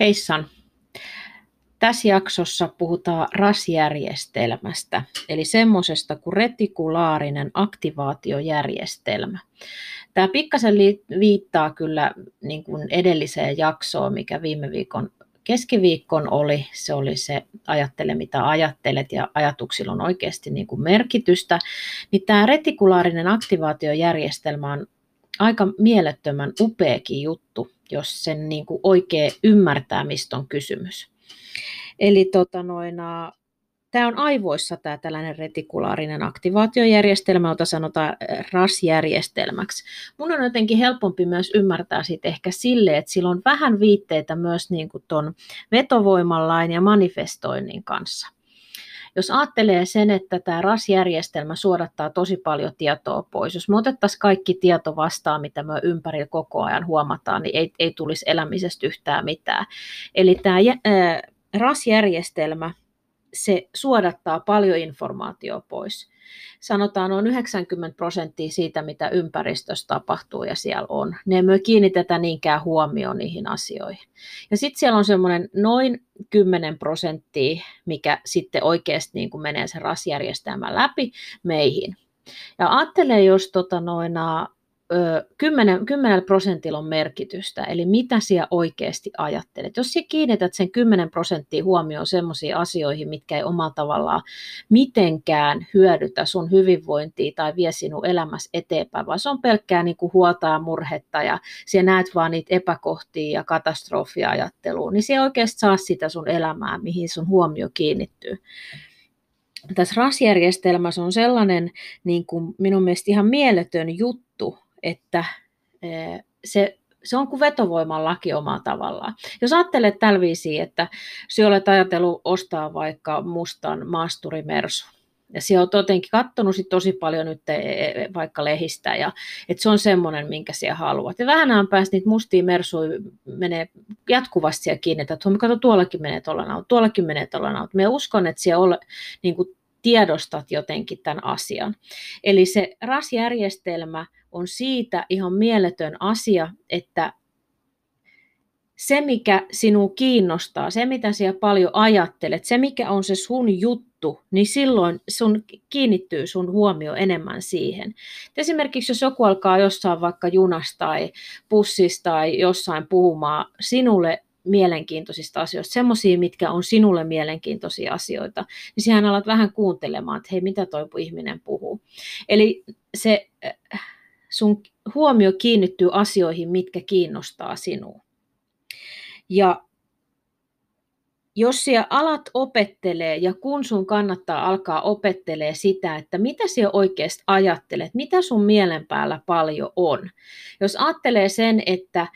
Heissan! Tässä jaksossa puhutaan RAS-järjestelmästä, eli semmoisesta kuin retikulaarinen aktivaatiojärjestelmä. Tämä pikkasen viittaa kyllä niin kuin edelliseen jaksoon, mikä viime viikon keskiviikkon oli. Se oli se ajattele mitä ajattelet ja ajatuksilla on oikeasti niin kuin merkitystä. Niin tämä retikulaarinen aktivaatiojärjestelmä on aika mielettömän upeakin juttu, jos sen niin kuin oikein ymmärtää, mistä on kysymys. Eli tota noina, tämä on aivoissa tämä tällainen retikulaarinen aktivaatiojärjestelmä, jota sanotaan RAS-järjestelmäksi. Mun on jotenkin helpompi myös ymmärtää siitä ehkä sille, että sillä on vähän viitteitä myös niin kuin ton vetovoimallain ja manifestoinnin kanssa. Jos ajattelee sen, että tämä RAS-järjestelmä suodattaa tosi paljon tietoa pois, jos me otettaisiin kaikki tieto vastaan, mitä me ympärillä koko ajan huomataan, niin ei, ei tulisi elämisestä yhtään mitään. Eli tämä RAS-järjestelmä, se suodattaa paljon informaatiota pois. Sanotaan noin 90 prosenttia siitä, mitä ympäristössä tapahtuu ja siellä on. Ne ei kiinnitetä niinkään huomioon niihin asioihin. Ja sitten siellä on semmoinen noin 10 prosenttia, mikä sitten oikeasti niin kuin menee sen RAS-järjestelmän läpi meihin. Ja ajattelee, jos tota noina, 10, 10 prosentilla on merkitystä, eli mitä siellä oikeasti ajattelet. Jos sinä kiinnität sen 10 prosenttia huomioon sellaisiin asioihin, mitkä ei omalla tavallaan mitenkään hyödytä sun hyvinvointia tai vie sinun elämässä eteenpäin, vaan se on pelkkää niin kuin huolta ja murhetta ja siellä näet vaan niitä epäkohtia ja katastrofia ajattelua, niin se oikeasti saa sitä sun elämää, mihin sun huomio kiinnittyy tässä RAS-järjestelmässä on sellainen niin kuin minun mielestä ihan mieletön juttu, että eh, se, se on kuin vetovoiman laki omalla tavallaan. Jos ajattelet tällä viisiin, että sinä olet ajatellut ostaa vaikka mustan maasturimersu, ja siellä on jotenkin katsonut sit tosi paljon nyt e, e, vaikka lehistä, ja että se on semmoinen, minkä siellä haluat. Ja vähän päästä niitä mustia mersuja menee jatkuvasti siellä kiinni, että tuollakin menee tuolla tuollakin menee tuolla Me uskon, että siellä ole, niin kuin tiedostat jotenkin tämän asian. Eli se RAS-järjestelmä on siitä ihan mieletön asia, että se, mikä sinua kiinnostaa, se, mitä sinä paljon ajattelet, se, mikä on se sun juttu, niin silloin sun kiinnittyy sun huomio enemmän siihen. Esimerkiksi jos joku alkaa jossain vaikka junasta tai bussista tai jossain puhumaan sinulle mielenkiintoisista asioista, semmoisia, mitkä on sinulle mielenkiintoisia asioita, niin siihen alat vähän kuuntelemaan, että hei, mitä toi ihminen puhuu. Eli se äh, sun huomio kiinnittyy asioihin, mitkä kiinnostaa sinua. Ja jos siellä alat opettelee ja kun sun kannattaa alkaa opettelee sitä, että mitä siellä oikeasti ajattelet, mitä sun mielen päällä paljon on. Jos ajattelee sen, että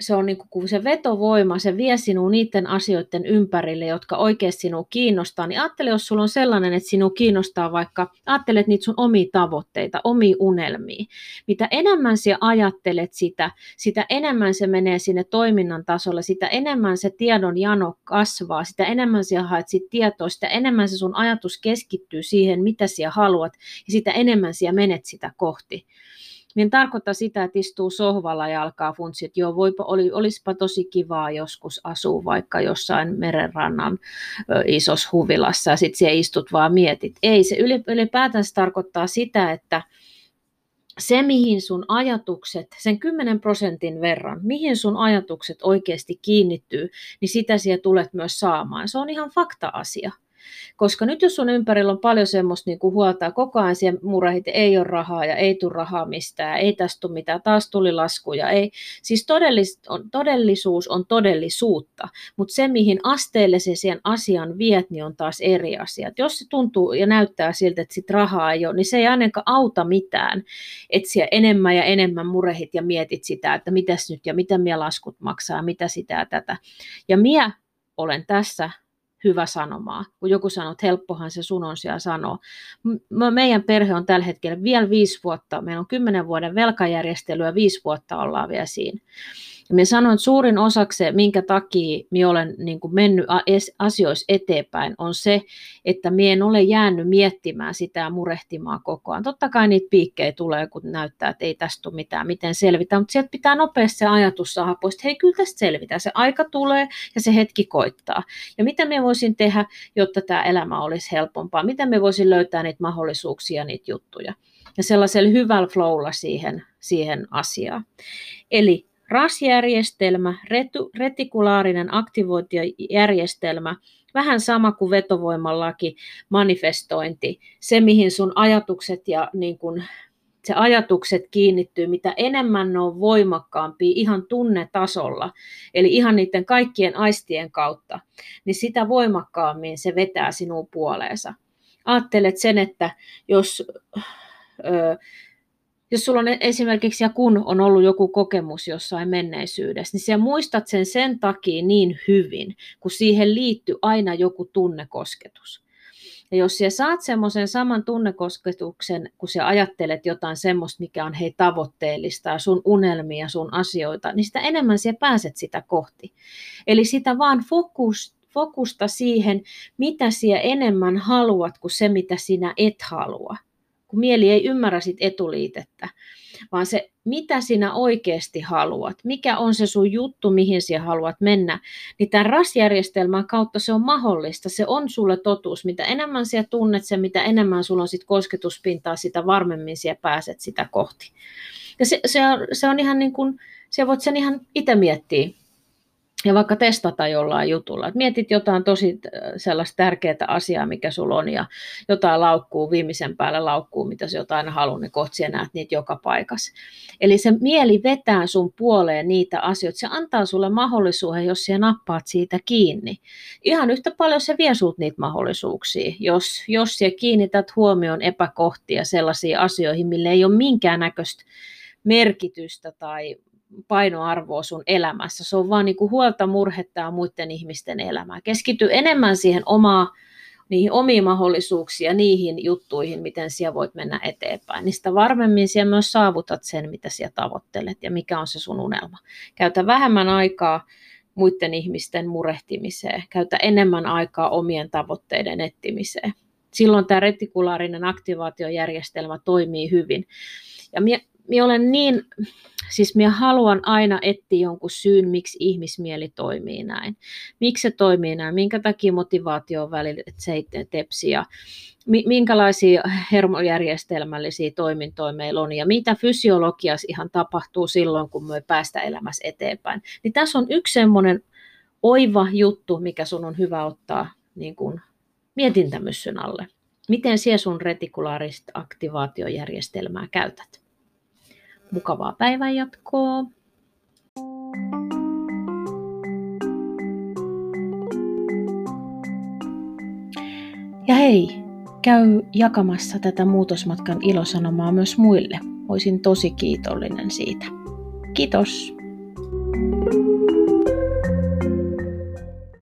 se on niin kuin se vetovoima, se vie sinua niiden asioiden ympärille, jotka oikeasti sinua kiinnostaa, niin ajattele, jos sulla on sellainen, että sinua kiinnostaa vaikka, ajattelet niitä sun omia tavoitteita, omia unelmia. Mitä enemmän sinä ajattelet sitä, sitä enemmän se menee sinne toiminnan tasolle, sitä enemmän se tiedon jano kasvaa, sitä enemmän sinä haet sit tietoa, sitä enemmän se sun ajatus keskittyy siihen, mitä sinä haluat, ja sitä enemmän sinä menet sitä kohti niin tarkoittaa sitä, että istuu sohvalla ja alkaa funtsia, että joo, voipa, oli, olisipa tosi kivaa joskus asua vaikka jossain merenrannan isossa huvilassa ja sitten siellä istut vaan mietit. Ei, se ylipäätään se tarkoittaa sitä, että se, mihin sun ajatukset, sen 10 prosentin verran, mihin sun ajatukset oikeasti kiinnittyy, niin sitä siellä tulet myös saamaan. Se on ihan fakta-asia. Koska nyt jos sun ympärillä on paljon semmoista niin kuin huolta, koko ajan siihen murehit, ei ole rahaa ja ei tule rahaa mistään, ei tästä tule mitään, taas tuli laskuja. Ei. Siis todellis, on, todellisuus on todellisuutta, mutta se mihin asteelle se siihen asian viet, niin on taas eri asia. Jos se tuntuu ja näyttää siltä, että sit rahaa ei ole, niin se ei ainakaan auta mitään, että siellä enemmän ja enemmän murehit ja mietit sitä, että mitäs nyt ja mitä minä laskut maksaa, mitä sitä ja tätä. Ja minä olen tässä hyvä sanomaa. Kun joku sanoo, että helppohan se sun on siellä sanoa. Meidän perhe on tällä hetkellä vielä viisi vuotta, meillä on kymmenen vuoden velkajärjestely ja viisi vuotta ollaan vielä siinä. Minä sanoin, että suurin osaksi minkä takia minä olen niin kuin mennyt asioissa eteenpäin, on se, että minä en ole jäänyt miettimään sitä ja murehtimaan koko ajan. Totta kai niitä piikkejä tulee, kun näyttää, että ei tästä ole mitään, miten selvitä, mutta sieltä pitää nopeasti se ajatus saada pois, että hei, kyllä tästä selvitään. Se aika tulee ja se hetki koittaa. Ja mitä minä voisin tehdä, jotta tämä elämä olisi helpompaa? Miten me voisin löytää niitä mahdollisuuksia, niitä juttuja? Ja sellaisella hyvällä flowlla siihen, siihen asiaan. Eli RAS-järjestelmä, retikulaarinen aktivointijärjestelmä, vähän sama kuin vetovoimalaki, manifestointi, se mihin sun ajatukset ja niin kun, se ajatukset kiinnittyy, mitä enemmän ne on voimakkaampia ihan tunnetasolla, eli ihan niiden kaikkien aistien kautta, niin sitä voimakkaammin se vetää sinun puoleensa. Aattelet sen, että jos ö, jos sulla on esimerkiksi ja kun on ollut joku kokemus jossain menneisyydessä, niin sä muistat sen sen takia niin hyvin, kun siihen liittyy aina joku tunnekosketus. Ja jos sä saat semmoisen saman tunnekosketuksen, kun sä ajattelet jotain semmoista, mikä on hei tavoitteellista ja sun unelmia, sun asioita, niin sitä enemmän sä pääset sitä kohti. Eli sitä vaan fokus, fokusta siihen, mitä sä enemmän haluat kuin se, mitä sinä et halua kun mieli ei ymmärrä sit etuliitettä, vaan se, mitä sinä oikeasti haluat, mikä on se sun juttu, mihin sinä haluat mennä, niin tämän RAS-järjestelmän kautta se on mahdollista, se on sulle totuus. Mitä enemmän sinä tunnet sen, mitä enemmän sulla on sit kosketuspintaa, sitä varmemmin sinä pääset sitä kohti. Ja se, se, on, se on ihan niin kuin, se voit sen ihan itse miettiä, ja vaikka testata jollain jutulla. Et mietit jotain tosi äh, sellaista tärkeää asiaa, mikä sulla on, ja jotain laukkuu, viimeisen päälle laukkuu, mitä sä jotain halunnut, niin kohti näet niitä joka paikassa. Eli se mieli vetää sun puoleen niitä asioita. Se antaa sulle mahdollisuuden, jos sä nappaat siitä kiinni. Ihan yhtä paljon se vie sut niitä mahdollisuuksia, jos, jos sä kiinnität huomioon epäkohtia sellaisiin asioihin, mille ei ole minkäännäköistä merkitystä tai painoarvoa sun elämässä. Se on vaan niin kuin huolta murhettaa muiden ihmisten elämää. Keskity enemmän siihen omaa, niihin omiin mahdollisuuksiin ja niihin juttuihin, miten siellä voit mennä eteenpäin. Niistä varmemmin siellä myös saavutat sen, mitä siellä tavoittelet ja mikä on se sun unelma. Käytä vähemmän aikaa muiden ihmisten murehtimiseen. Käytä enemmän aikaa omien tavoitteiden etsimiseen. Silloin tämä retikulaarinen aktivaatiojärjestelmä toimii hyvin. Ja minä olen niin, siis minä haluan aina etsiä jonkun syyn, miksi ihmismieli toimii näin. Miksi se toimii näin, minkä takia motivaatio on välillä, että se ei tepsi ja minkälaisia hermojärjestelmällisiä toimintoja meillä on ja mitä fysiologiassa ihan tapahtuu silloin, kun me päästä elämässä eteenpäin. Niin tässä on yksi semmoinen oiva juttu, mikä sun on hyvä ottaa niin kuin mietintämyssyn alle. Miten siellä sun retikulaarista aktivaatiojärjestelmää käytät? Mukavaa päivänjatkoa! Ja hei, käy jakamassa tätä muutosmatkan ilosanomaa myös muille. Olisin tosi kiitollinen siitä. Kiitos!